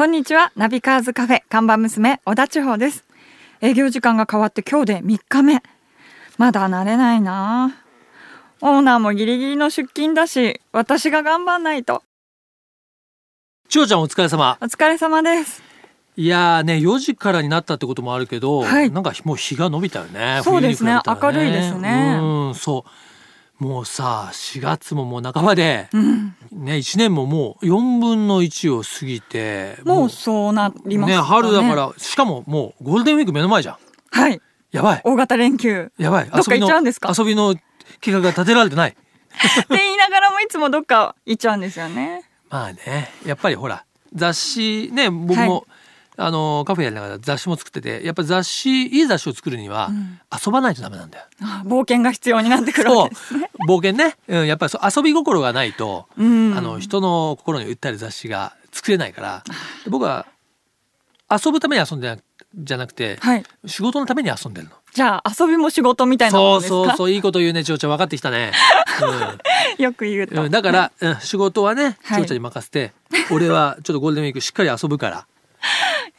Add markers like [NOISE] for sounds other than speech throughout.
こんにちは。ナビカーズカフェ看板娘小田千穂です。営業時間が変わって今日で3日目。まだ慣れないな。オーナーもギリギリの出勤だし私が頑張んないと。千代ちゃんお疲れ様。お疲れ様です。いやーね4時からになったってこともあるけど、はい。なんかもう日が伸びたよね。そうですね。冬に比べたら明るいですね。うんそうもうさ4月ももう半ばで、うん。ね1年ももう4分の1を過ぎてもうそうなりますね。ね春だからしかももうゴールデンウィーク目の前じゃん。はい。やばい。大型連休。やばい。どっか行っちゃうんですか？遊びの計画が立てられてない。[LAUGHS] って言いながらもいつもどっか行っちゃうんですよね。まあねやっぱりほら雑誌ね僕も、はい。あのカフェやりながら雑誌も作っててやっぱ雑誌いい雑誌を作るにはうん。遊ばないとダメなんだよ。あ冒険が必要になってくるわけですね冒険ね、うん、やっぱり遊び心がないと、うん。あの人の心に訴える雑誌が作れないからで僕は遊ぶために遊んでなじゃなくて、はい。仕事のために遊んでるの。じゃあ遊びも仕事みたいなもそうのですか？そうそう [LAUGHS] いいこと言うね千代ちゃん。分かってきたね。[LAUGHS] よく言うと、うんうん、だから、うん、仕事はねはい。千代ちゃんに任せて、俺はちょっとゴールデンウィークしっかり遊ぶから。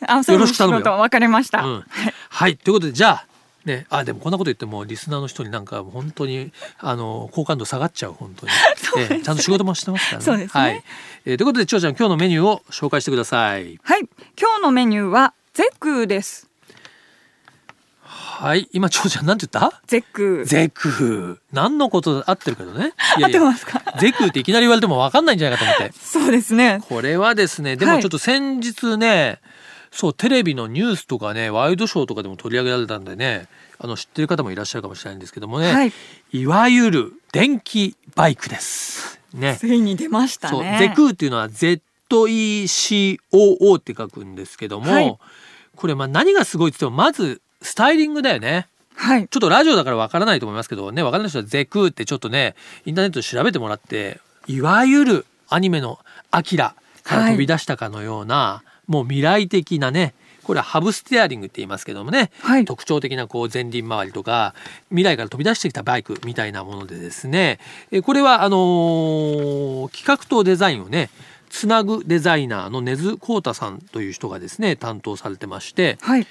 [LAUGHS] よろしく頼むよ。分かりました、うん、はいということでじゃあねあでもこんなこと言ってもリスナーの人になんか本当にあの好感度下がっちゃう本当に、[LAUGHS] ええちゃんと仕事もしてますからね。[LAUGHS] そうですね。はい。えーということで千代ちゃん今日のメニューを紹介してください。はい。今日のメニューはゼクです。はい。今千代ちゃんなんて言った？ゼクゼク何のこと合ってるけどね。い合ってますか？ゼクっていきなり言われても分かんないんじゃないかと思って。[LAUGHS] そうですね。これはですねでもはい。ちょっと先日ね、そうテレビのニュースとかねワイドショーとかでも取り上げられたんでねあの知ってる方もいらっしゃるかもしれないんですけどもね、はいいわゆる電気バイクです。ね。ついに出ましたねゼクーっていうのは ZECOO って書くんですけども、はいこれまあ何がすごいって言ってもまずスタイリングだよね。はいちょっとラジオだからわからないと思いますけどね、わからない人はゼクーってちょっとね、インターネットで調べてもらって、いわゆるアニメのアキラから飛び出したかのような、もう未来的なね、これはハブステアリングって言いますけどもね、はい。特徴的なこう前輪周りとか未来から飛び出してきたバイクみたいなものでですねえこれはあのー企画とデザインをねつなぐデザイナーの根津光太さんという人がですね担当されてましてはい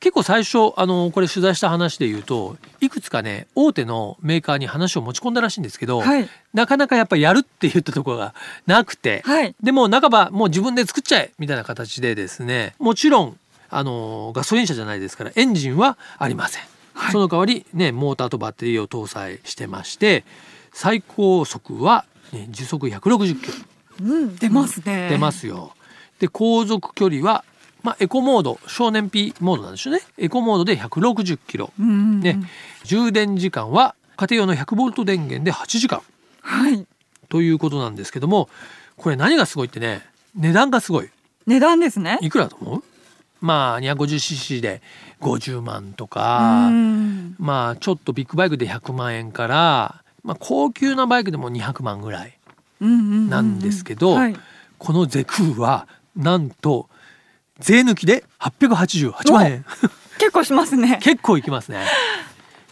結構最初あのこれ取材した話で言うといくつかね大手のメーカーに話を持ち込んだらしいんですけど、はい。なかなかやっぱりやるって言ったところがなくて、はい。でも半ばもう自分で作っちゃえみたいな形でですねもちろんあのガソリン車じゃないですからエンジンはありません、はい。その代わりねモーターとバッテリーを搭載してまして最高速は、ね、時速160キロ。うん出ますね。出ますよ。で航続距離は、まあ、エコモード少燃費モードなんでしょうね。エコモードで160キロ、ね、充電時間は家庭用の100ボルト電源で8時間。はい。ということなんですけどもこれ何がすごいってね値段がすごい。値段ですね。いくらだと思う？まあ 250cc で50万とうかん。まあちょっとビッグバイクで100万円から、まあ、高級なバイクでも200万ぐらいなんですけどはい。このゼクーはなんと税抜きで888万円。結構しますね。[LAUGHS] 結構いきますね。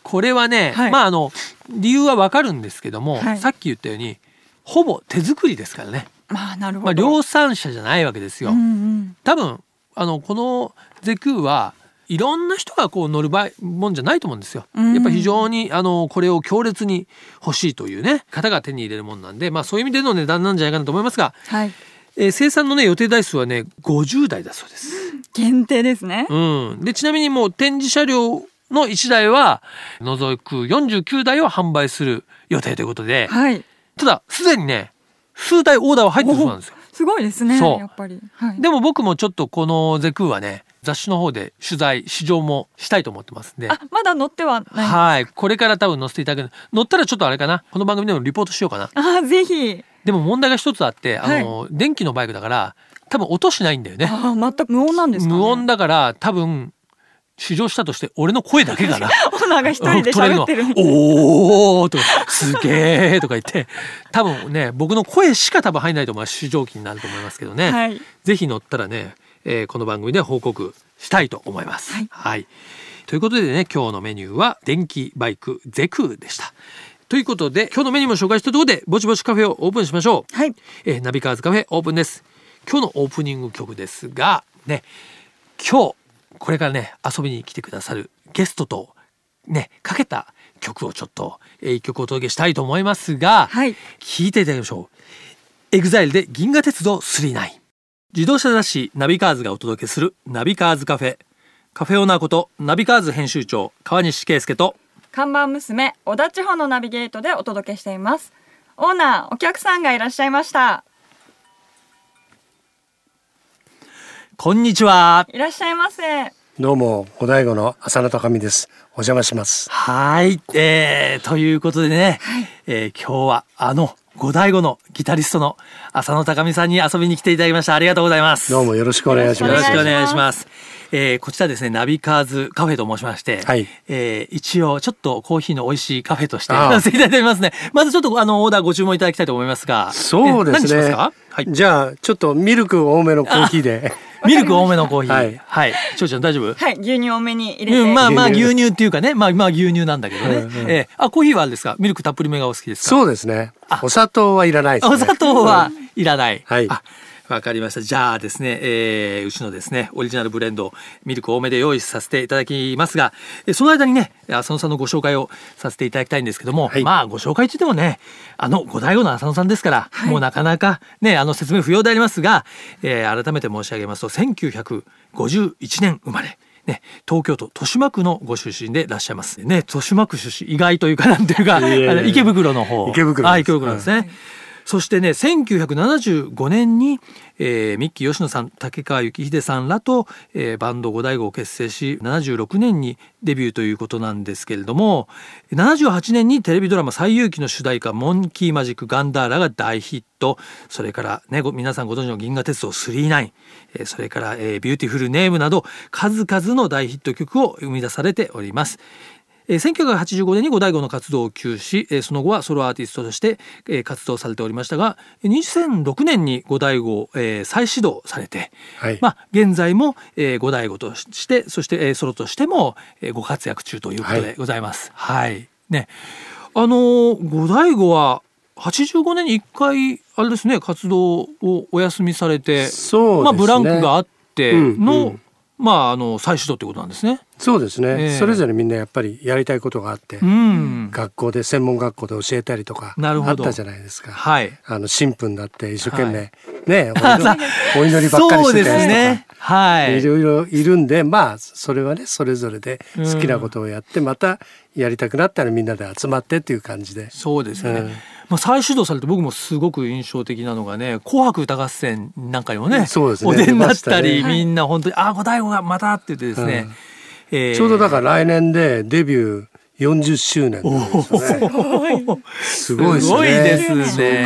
これはね、はい。まああの理由はわかるんですけども、はい。さっき言ったようにほぼ手作りですからね、まあなるほど。まあ、量産車じゃないわけですよ。うんうん。多分あのこのゼクーはいろんな人がこう乗る場合もんじゃないと思うんですよ。うん。やっぱ非常にあのこれを強烈に欲しいというね方が手に入れるもんなんで、まあ、そういう意味での値段なんじゃないかなと思いますが、はいえー生産のね予定台数はね50台だそうです。限定ですね。うん、でちなみにもう展示車両の1台は除く49台を販売する予定ということで、はい。ただすでにね数台オーダーは入ってるそうなんですよ。すごいですねやっぱり。はい。でも僕もちょっとこのゼクーはね雑誌の方で取材試乗もしたいと思ってますんで。あまだ乗ってはない。はい。これから多分乗せていただく乗ったらちょっとあれかな。この番組でもリポートしようかな。あぜひ。でも問題が一つあってあの、電気のバイクだから多分音しないんだよね。あ全く無音なんですか、ね、無音だから多分試乗したとして俺の声だけかな。オーナーが一人で喋ってる取れるのおおとかすげえとか言って。多分ね僕の声しか多分入んないと思う。試乗機になると思いますけどね、はい。ぜひ乗ったらね、えーこの番組で報告したいと思います。はいということでね今日のメニューは電気バイクゼクーでした。ということで今日のメニューも紹介したところでぼちぼちカフェをオープンしましょう。はいえーナビカーズカフェオープンです。今日のオープニング曲ですがね今日これからね遊びに来てくださるゲストとねかけた曲をちょっとえー一曲お届けしたいと思いますが、はい聞いていただきましょう。エグザイルで銀河鉄道999。自動車雑誌ナビカーズがお届けするナビカーズカフェ。カフェオーナーことナビカーズ編集長川西圭介と看板娘小田地方のナビゲートでお届けしていますオーナーお客さんがいらっしゃいましたこんにちは。いらっしゃいませどうも、五醍醐の浅野高美です。お邪魔します。はい、えー、ということでね、えー今日はあの五醍醐のギタリストの浅野高美さんに遊びに来ていただきました。ありがとうございます。どうもよろしくお願いします。よろしくお願いします。えーこちらですね、ナビカーズカフェと申しまして、はいえー一応ちょっとコーヒーの美味しいカフェとしてさせていただいておりますね。まずちょっとあのオーダーご注文いただきたいと思いますが、そうですえ何にしますねか？はい。じゃあ、ちょっとミルク多めのコーヒーで。ミルク多めのコーヒー。ははいい。ちょうちゃん大丈夫？はい牛乳多めに入れて、うん、まあまあ牛乳牛乳っていうかね、まあまあ牛乳なんだけどね。うんうんえーあコーヒーはあれですか？ミルクたっぷりめがお好きですか？そうですね。お砂糖はいらないですね。お砂糖はいらない。はいあわかりました。じゃあですね、えーうちのですね、オリジナルブレンド、ミルク多めで用意させていただきますが、えその間にね、浅野さんのご紹介をさせていただきたいんですけども、はいまあご紹介といってもね、あの五大悟の浅野さんですから、はいもうなかなかね、あの説明不要でありますが、えー改めて申し上げますと、1951年生まれ。ね、東京都豊島区のご出身でいらっしゃいます。ね、豊島区出身、意外というかなんていうか、池袋の方。池袋ですはい、池袋ですね。そしてね1975年に、えーミッキー吉野さん竹川幸秀さんらと、えーバンド五大悟を結成し76年にデビューということなんですけれども78年にテレビドラマ「西遊記」の主題歌「モンキーマジックガンダーラ」が大ヒットそれから、ね、皆さんご存知の「銀河鉄道999」えーそれから、えービューティフルネーム」など数々の大ヒット曲を生み出されております。えー1985年に五大悟の活動を休止、えーその後はソロアーティストとして、えー活動されておりましたがえー2006年に五大悟を、えー再始動されて、はい。まあ、現在も、えー、五大悟としてそして、えーソロとしても、えーご活躍中ということでございます。はい、ね。あのー五大悟は85年に一回あれですね活動をお休みされて、そうですね。まあ、ブランクがあっての、うんうんまあ、あの再始動ということなんですね。そうですね、ええそれぞれみんなやっぱりやりたいことがあって、うん、学校で専門学校で教えたりとかなるほどあったじゃないですか。はいあの神父になって一生懸命、はいね [LAUGHS] お祈りばっかりしてたやつとか。ね。はい。いろいろいるんでまあそれはねそれぞれで好きなことをやって、またやりたくなったらみんなで集まってっていう感じでそうですよね。うんまあ再始動されて僕もすごく印象的なのがね「紅白歌合戦」なんかにもねそうですね。お出になったり、出ましたみんな本当に「ああ五大悟がまた」って言ってですね、えー。ちょうどだから来年でデビュー40周年すよね。すごいですね。すごいですね。そう考え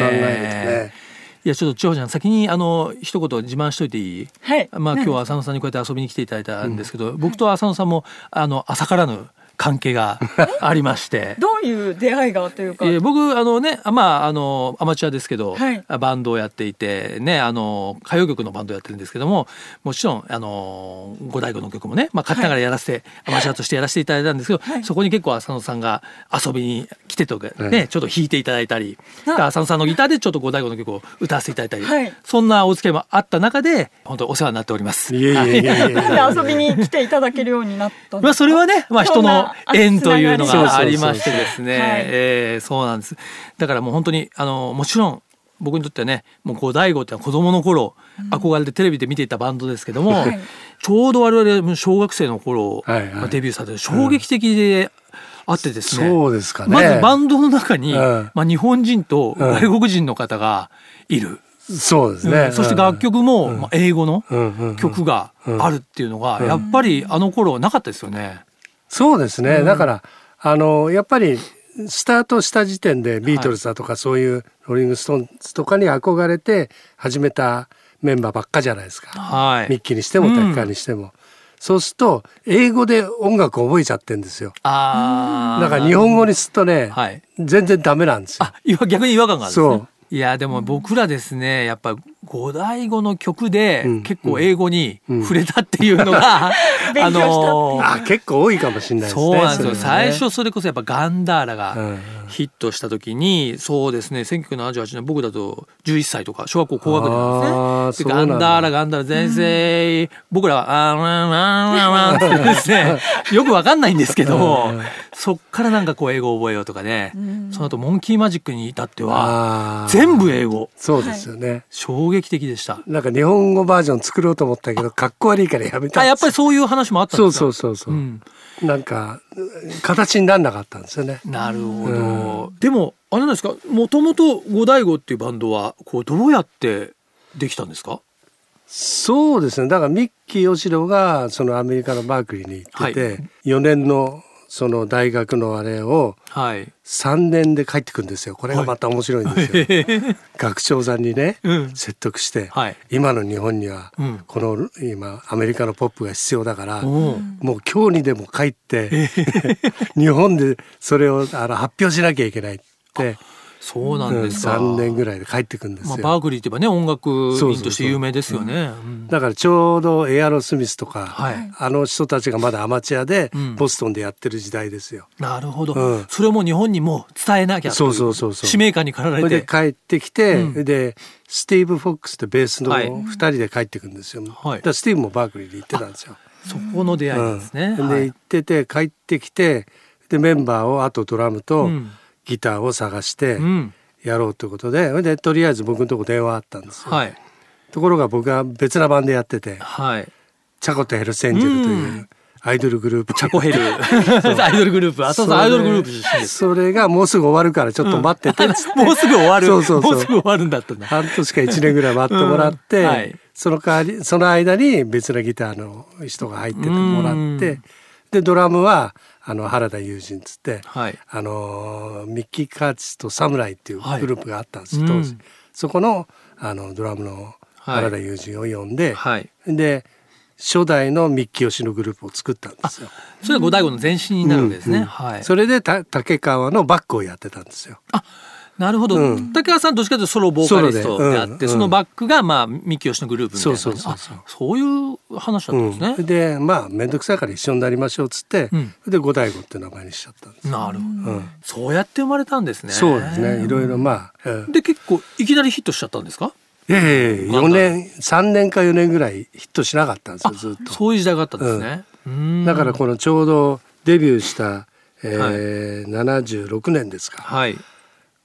るとね。いやちょっと千穂ちゃん先にあの一言自慢しといていい？はい。まあ今日は浅野さんにこうやって遊びに来ていただいたんですけど、僕と浅野さんもあの浅からぬ関係が [LAUGHS] ありまして。どういう出会いがというか、えー僕あのねあまああのアマチュアですけど、はい。バンドをやっていてねあの歌謡曲のバンドをやってるんですけどももちろんあの五大悟の曲もね、まあ、勝手ながらやらせて、アマチュアとしてやらせていただいたんですけど、そこに結構浅野さんが遊びに来てとかね、うん。ちょっと弾いていただいたりあ浅野さんのギターでちょっと五大悟の曲を歌わせていただいたり、はい。そんなお付き合いもあった中で本当にお世話になっております。いえいえいえいえいえ。な [LAUGHS] んで遊びに来ていただけるようになったんですか？まあそれはね、まあ、人の縁というのがありましてですね、はい。えーそうなんです。だからもう本当にあのもちろん僕にとってはねもう五大悟ってのは子供の頃、憧れてテレビで見ていたバンドですけども、はい。ちょうど我々小学生の頃、はいはい。まあデビューされて衝撃的であってですね、そうですかね。まずバンドの中に、うん。まあ、日本人と外国人の方がいる、そうですね。うん。そして楽曲も、まあ、英語のうんうんうん。曲があるっていうのが、やっぱりあの頃なかったですよね。そうですね。だからあのやっぱりスタートした時点でビートルズだとかそういうローリングストーンズとかに憧れて始めたメンバーばっかじゃないですか。はい。ミッキーにしてもタケカワにしても。そうすると英語で音楽を覚えちゃってんですよ。ああ。だから日本語にするとね、はい。全然ダメなんですよ。あ、逆に違和感があるんですね。そういやでも僕らですねやっぱ五大語の曲でうん。結構英語にうん。触れたっていうのが、[LAUGHS] 勉強したのあ結構多いかもしれないですね。そうなんですよ、最初それこそやっぱガンダーラがうん。ヒットした時にそうですね1978年僕だと11歳とか小学校高学年なんですね。ガンダーラガンダーラ全盛、僕らは「あーワンワンワンワン」ってですねよくわかんないんですけどそっからなんかこう英語を覚えようとかね、うんその後モンキーマジックに至ってはあー全部英語そうですよね。衝撃的でした。なんか日本語バージョン作ろうと思ったけど、かっこ悪いからやめたあやっぱりそういう話もあったんそうですか？そうそうそう。うんなんか形にならなかったんですよね。なるほど、でもあれなんですか？もともと五大悟っていうバンドはこうどうやってできたんですか？そうですね。だからミッキー吉野がそのアメリカのバークリーに行ってて、は4年のその大学のあれをはい。3年で帰ってくるんですよ。これがまた面白いんですよ。[LAUGHS] 学長さんにね、うん。説得して、はい。今の日本にはうん。この今アメリカのポップが必要だから、おうもう今日にでも帰って、[LAUGHS] 日本でそれをあの発表しなきゃいけないって、そうなんですか、3年ぐらいで帰ってくるんですまあ、よ。バークリーって言えばね音楽そうそうそう。院として有名ですよね。うん。だからちょうどエアロスミスとか、はい。あの人たちがまだアマチュアでうん。ボストンでやってる時代ですよ。なるほど、うん。それをもう日本にも伝えなきゃといそうそうそうそう。使命感に駆られて。帰ってきて、うん。でスティーブ・フォックスってベースのはい。2人で帰ってくるんですよ。はい。だスティーブもバークリーで行ってたんですよ。そこの出会いですね。で行ってて帰ってきてでメンバーをあとドラムとうんギターを探してうん。やろうということで,、それでとりあえず僕のとこ電話あったんですよ。はい。ところが僕は別な版でやっててはい。チャコとヘルスエンジェルというアイドルグループ。チャコヘル。[LAUGHS] アイドルグループ。あそうそうアイドルグループ出身です。それがもうすぐ終わるからちょっと待ってて。っつって、もうすぐ終わる。そうそうそう。もうすぐ終わるんだったんだ。半年か1年ぐらい待ってもらって、うん。はい。その代わりその間に別のギターの人が入っててもらうん。ってでドラムはあの原田友人っつって、はいあのミッキー・カーチスとサムライっていうはいグループがあったんですよ、うん当時そこのあのドラムの原田友人を呼んで、はい。で初代のミッキー吉のグループを作ったんですよ。それが五大悟の前身になるわけですね。うんはい。それでた竹川のバックをやってたんですよ。なるほど、うん。竹川さんどっちかというとソロボーカリストで。あって、うん。そのバックがまあ三木吉のグループみたいな。そうそうそうそう。あそういう話だったんですね。うん。でまあ面倒くさいから一緒になりましょうっつって、うん。で五大悟って名前にしちゃったんです。なるほど、うん。そうやって生まれたんですね。そうですね。いろいろまあ、うんで結構いきなりヒットしちゃったんですか？いやいやいや4年3年か4年ぐらいヒットしなかったんですよずっと。そういう時代があったんですね。うん。だからこのちょうどデビューした、えー76年ですか。はい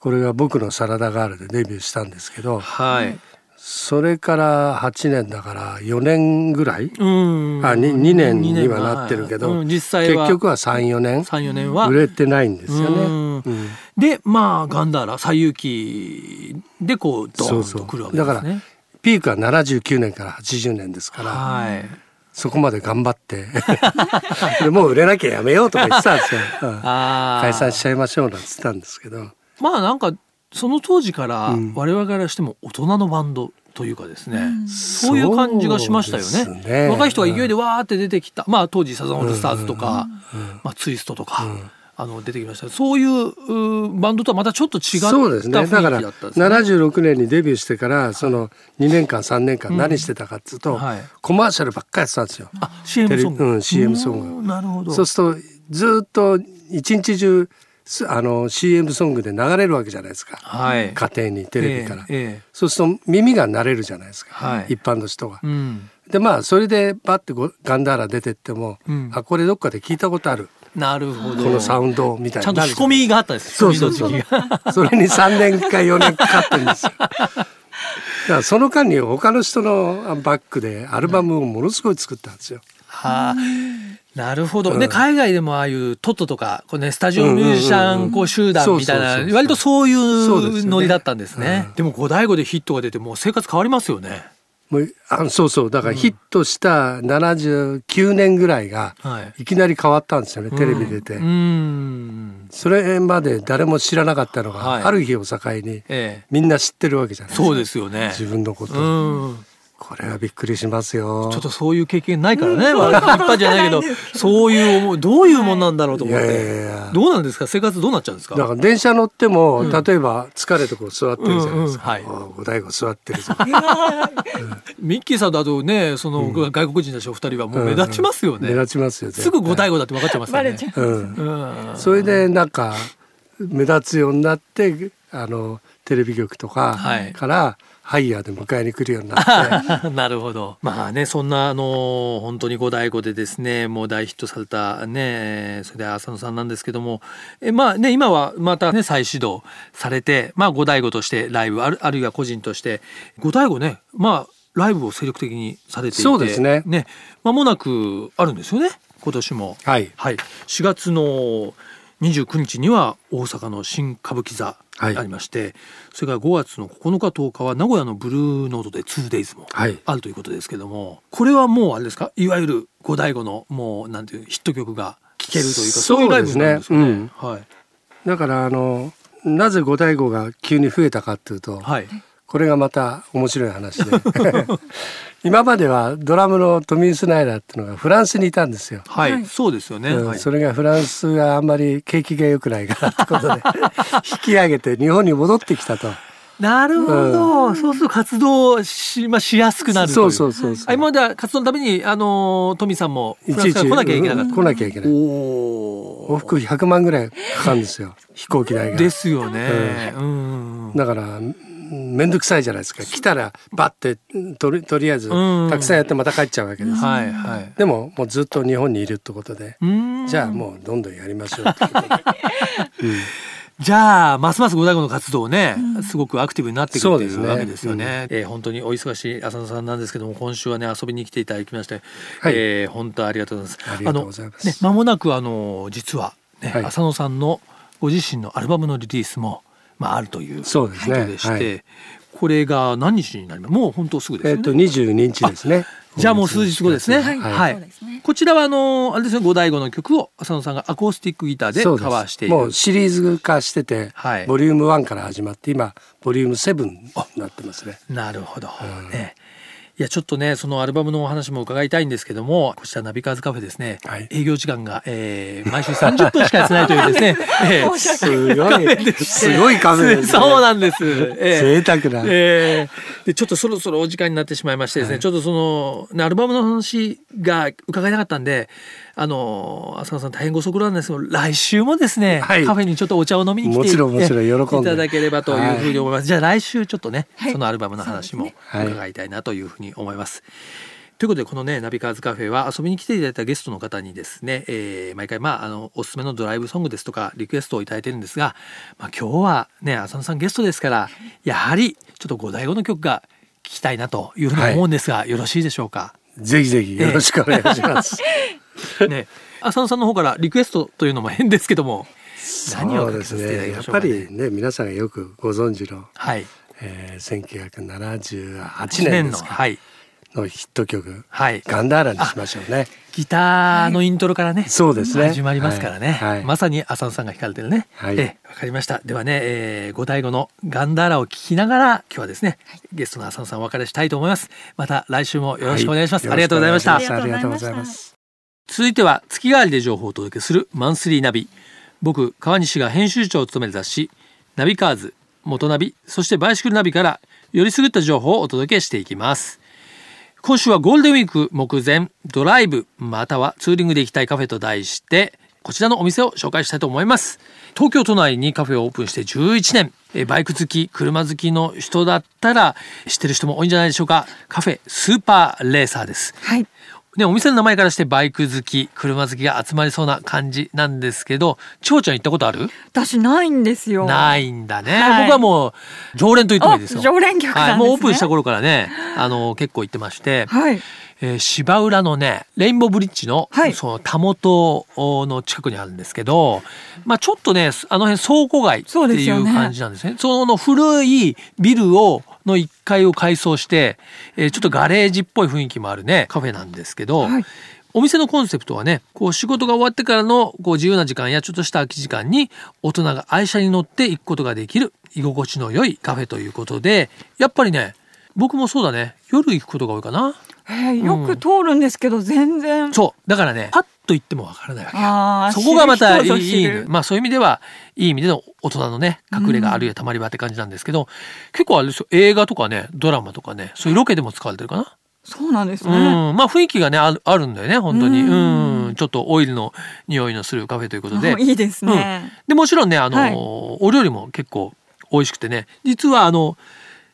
これが僕の「サラダガール」でデビューしたんですけどはい。それから8年だから4年ぐらいうん。あ 2, 2年に二はなってるけど、はいうん実際は結局は34年三四年は売れてないんですよね。うんうんでまあガンダーラ西遊記でこうドーンそうそうとくるわけでだからすね。ピークは79年から80年ですから、はい。そこまで頑張って [LAUGHS] でもう売れなきゃやめようとか言ってたんですよ、解散しちゃいましょうなんて言ってたんですけどまあなんかその当時からうん。我々からしても大人のバンドというかですね、そういう感じがしましたよね。ね。若い人が勢いでわーって出てきた、まあ当時サザンオールスターズとか、まあ、ツイストとか、あの出てきました。そういうバンドとはまたちょっと違ったそうですね。だから雰囲気だったんですね。76年にデビューしてからその2年間3年間何してたかっつうと、はい。コマーシャルばっかりやってたんですよ。あ CM ソング、うん CM ソングうんなるほど。そうするとずっと一日中すあの CM ソングで流れるわけじゃないですか、はい。家庭にテレビから、えええそうすると耳が慣れるじゃないですか、はい。一般の人が。え。うん。でまあそれでバッてごガンダーラ出てっても、うん。あこれどっかで聞いたことある。なるほど。このサウンドみたいちゃんと仕込みがあったんですそうそうそう。それに3年か4年かかってるんですよ。だからその間に他の人のバックでアルバムをものすごい作ったんですよ。はあ、なるほど。で、海外でもああいうトットとか、こうね、スタジオミュージシャンこう集団みたいな、割とそういうノリだったんですね。うんでも、五大悟でヒットが出て、もう生活変わりますよね。もうあそうそうだからヒットした79年ぐらいがはい。いきなり変わったんですよね、テレビ出て、うん。それまで誰も知らなかったのが、はいある日を境にええ。みんな知ってるわけじゃないですかそうですよね。自分のこと、うん。これはびっくりしますよ。ちょっとそういう経験ないからね、まあ、一般じゃないけど [LAUGHS] そういう思いどういうもんなんだろうと思って、いやいやいやどうなんですか？生活どうなっちゃうんですか？だから電車乗っても、例えば疲れてこう座ってるじゃないですか。うんうんああ五大悟座ってるぞ。[LAUGHS] ミッキーさんだとねその外国人たちお二人はもう目立ちますよね、目立ちますよ。すぐ五大悟。悟だって分かっちゃいますからねバレちゃう。うん。うんそれでなんか目立つようになってあのテレビ局とかはい。からハイヤーで迎えに来るようになって、[LAUGHS] なるほど。まあね、そんなあの本当に五大悟でですね、もう大ヒットされたね、それで浅野さんなんですけども、えまあね今はまたね再始動されて、まあ五大悟としてライブあるあるいは個人として五大悟ね、まあライブを精力的にされていて、そうですね。ね、間もなくあるんですよね、今年も。はい。はい、4月の29日には大阪の新歌舞伎座あはい。りまして、それから5月の9日10日は名古屋のブルーノートで 2days もはい。あるということですけども、これはもうあれですか？いわゆる五大悟のもうなんていうヒット曲が聴けるというかそういうライブなんですかね。そうですねはい。だからあのなぜ五大悟が急に増えたかっていうと、はいこれがまた面白い話で [LAUGHS] 今まではドラムのトミー・スナイダーっていうのがフランスにいたんですよ。はい、はいそうですよね。はいうんそれがフランスがあんまり景気が良くないからってことで [LAUGHS] 引き上げて日本に戻ってきたと。なるほど、そうすると活動し,、まあ、しやすくなるといそうそうそうそうあ今までは活動のためにあのトミーさんもフランスから来なきゃいけなかった。うん来なきゃいけない。お往復100万ぐらいかかるんですよ飛行機代が。ですよね。うん。だからうん面倒くさいじゃないですか来たらバッてとりとりあえずうんたくさんやってまた帰っちゃうわけです。はいはい。でももうずっと日本にいるってことで、うんじゃあもうどんどんやりましょうってことで。う [LAUGHS] んじゃあますます五大悟の活動ね、すごくアクティブになってくるっていそうねうわけですよね。えー本当にお忙しい浅野さんなんですけども今週はね遊びに来ていただきまして、はいえー本当ありがとうございます。ありがとうございますね間もなくあの実はね、はい浅野さんのご自身のアルバムのリリースもまああるというそうですねことでして、はいこれが何日になります？もう本当すぐですよね。えっと22日ですね。じゃあもう数日後ですね。はいはい。こちらはあのあれですね五大悟の曲を浅野さんがアコースティックギターでカバーしている。もうシリーズ化してて、はいボリューム1から始まって今ボリューム7になってますね。なるほど、ね。いやちょっとねそのアルバムのお話も伺いたいんですけどもこちらナビカーズカフェですね、はい営業時間が、えー、毎週30分しかやってないというですね、[LAUGHS] えーすごいすごいカフェですね。[LAUGHS] そうなんです。えー贅沢な。えーでちょっとそろそろお時間になってしまいましてですね、ちょっとそのねアルバムの話が伺えなかったんであの浅野さん大変ご足労なんですけど来週もですね、はい。カフェにちょっとお茶を飲みに来てもちろんもちろん喜んで。いただければというふうに思います、じゃあ来週ちょっとね、はい。そのアルバムの話もはい。伺いたいなというふうに思います。ということでこのねナビカーズカフェは遊びに来ていただいたゲストの方にですね、えー毎回まああのおすすめのドライブソングですとかリクエストをいただいてるんですが、まあ、今日はね浅野さんゲストですからやはりちょっと五代五の曲が聞きたいなというふうに思うんですが、よろしいでしょうか？ぜひぜひよろしくお願いします。[LAUGHS] [LAUGHS] ね。浅野さんの方からリクエストというのも変ですけども。何をそうですね。やっぱね、りね皆さんがよくご存知の、はい。えー、1978 1年年ですか。のはい。のヒット曲はい。ガンダーラにしましょうね。ギターのイントロからね、そうですね。始まりますからね、はい。はい。まさに浅野さんが弾かれてるね、はい。えわかりました。ではね、えー、五代五のガンダーラを聞きながら今日はですね、ゲストの浅野さんお別れしたいと思います。また来週もよろしくお願いします、はありがとうございました。ありがとうございます。続いては月替わりで情報をお届けするマンスリーナビ。僕川西が編集長を務める雑誌ナビカーズ元ナビそしてバイシクルナビからよりすぐった情報をお届けしていきます。今週はゴールデンウィーク目前ドライブまたはツーリングで行きたいカフェと題してこちらのお店を紹介したいと思います。東京都内にカフェをオープンして11年。バイク好き車好きの人だったら知ってる人も多いんじゃないでしょうか。カフェスーパーレーサーです。はい。ね、お店の名前からしてバイク好き車好きが集まりそうな感じなんですけど長ちゃん行ったことある？私ないんですよ。ないんだね、はい。僕はもう常連と言ってもいいですよ。あ常連客ね。はい、もうオープンした頃からねあの結構行ってまして、はい。えー芝浦のねレインボーブリッジの,、はい。そのたもとの近くにあるんですけど、まあ、ちょっとねあの辺倉庫街っていう感じなんですね。その古いビルをの1階を改装して、えーちょっとガレージっぽい雰囲気もあるねカフェなんですけど、はい。お店のコンセプトはねこう仕事が終わってからのこう自由な時間やちょっとした空き時間に大人が愛車に乗って行くことができる居心地の良いカフェということでやっぱりね僕もそうだね夜行くことが多いかなえーよく通るんですけど全然、そう。だからねパッと言ってもわからないわけそこがまたいいるまあそういう意味ではいい意味での大人のね隠れ家あるいはたまり場って感じなんですけど、結構あれですよ映画とかねドラマとかねそういうロケでも使われてるかな、そうなんですね、うん。まあ雰囲気がねあるあるんだよね本当に。ううん。んちょっとオイルの匂いのするカフェということで。[LAUGHS] いいですね、でもちろんねあの、はい。お料理も結構美味しくてね。実はあの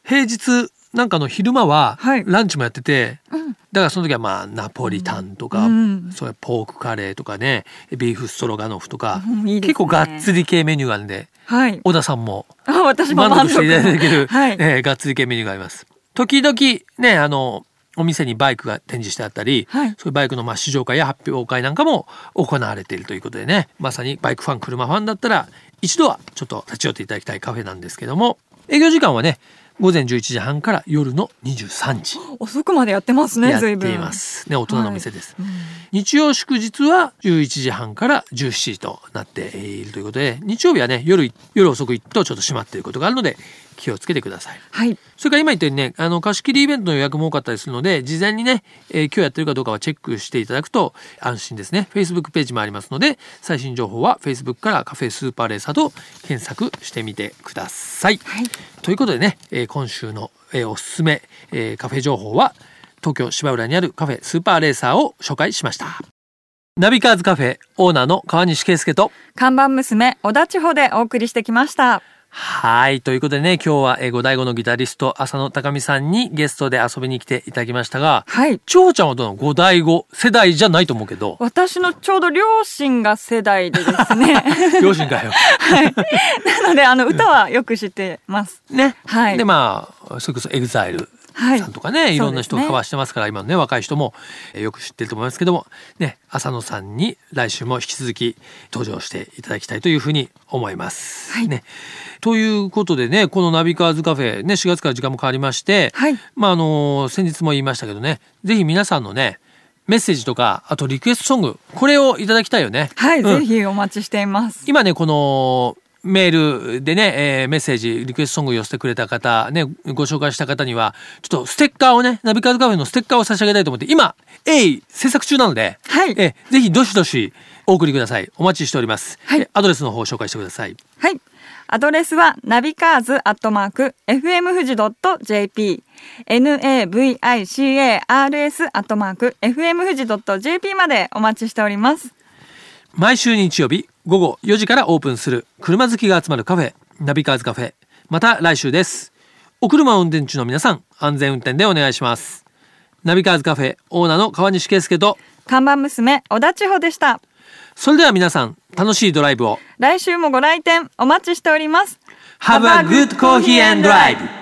平日なんかの昼間ははい。ランチもやってて、うん。だからその時はまあナポリタンとか、うん。そういうポークカレーとかねビーフストロガノフとか、うんいいね。結構がっつり系メニューがあるんではい。小田さんもあ私も満足していただける、はい、えーがっつり系メニューがあります。時々ねあのお店にバイクが展示してあったり、はい。そういうバイクのまあ試乗会や発表会なんかも行われているということでねまさにバイクファン車ファンだったら一度はちょっと立ち寄っていただきたいカフェなんですけども営業時間はね午前11時半から夜の23時遅くまでやってますねやっています。ね大人のお店です。うん日曜祝日は11時半から17時となっているということで日曜日はね夜夜遅く行くとちょっと閉まっていることがあるので気をつけてください。はいそれから今言ったようにね、あの、貸し切りイベントの予約も多かったりするので、事前にね、えー今日やってるかどうかはチェックしていただくと安心ですね。Facebook ページもありますので、最新情報は Facebook からカフェスーパーレーサーと検索してみてください。はいということでね、えー今週の、えーおすすめ、えーカフェ情報は、東京芝浦にあるカフェスーパーレーサーを紹介しました。ナビカーズカフェオーナーの川西圭介と、看板娘小田地方でお送りしてきましたはい。ということでね、今日は、えー、ゴダイゴのギタリスト、浅野孝已さんにゲストで遊びに来ていただきましたが、はい。長ちゃんはどの？ゴダイゴ世代じゃないと思うけど、私のちょうど両親が世代でですね。[LAUGHS] 両親かよ。なのであの歌はよく知ってます。ね。はい。で、まあ、それこそエグザイル。はいさんとかね、い、ろんな人がカバーしてますから、今のね、若い人もえーよく知ってると思いますけども、ね、浅野さんに来週も引き続き登場していただきたいというふうに思います。はいね。ということでね、このナビカーズカフェ、ね、4月から時間も変わりまして、はいまああの先日も言いましたけどねぜひ皆さんのねメッセージとかあとリクエストソングこれをいただきたいよね。はい、うんぜひお待ちしています今ねこのメールでね、えーメッセージリクエストソングを寄せてくれた方ねご紹介した方にはちょっとステッカーをねナビカーズカフェのステッカーを差し上げたいと思って今鋭意制作中なので、はい。えーぜひどしどしお送りください。お待ちしております、はい。えーアドレスの方を紹介してください。はい。アドレスはナビカーズアットマーク FM 富士 .jp navicars アットマーク FM 富士 .jp までお待ちしております。毎週日曜日午後4時からオープンする車好きが集まるカフェナビカーズカフェまた来週ですお車を運転中の皆さん安全運転でお願いしますナビカーズカフェオーナーの川西圭介と看板娘小田千穂でした。それでは皆さん楽しいドライブを来週もご来店お待ちしております。Have a good coffee and drive!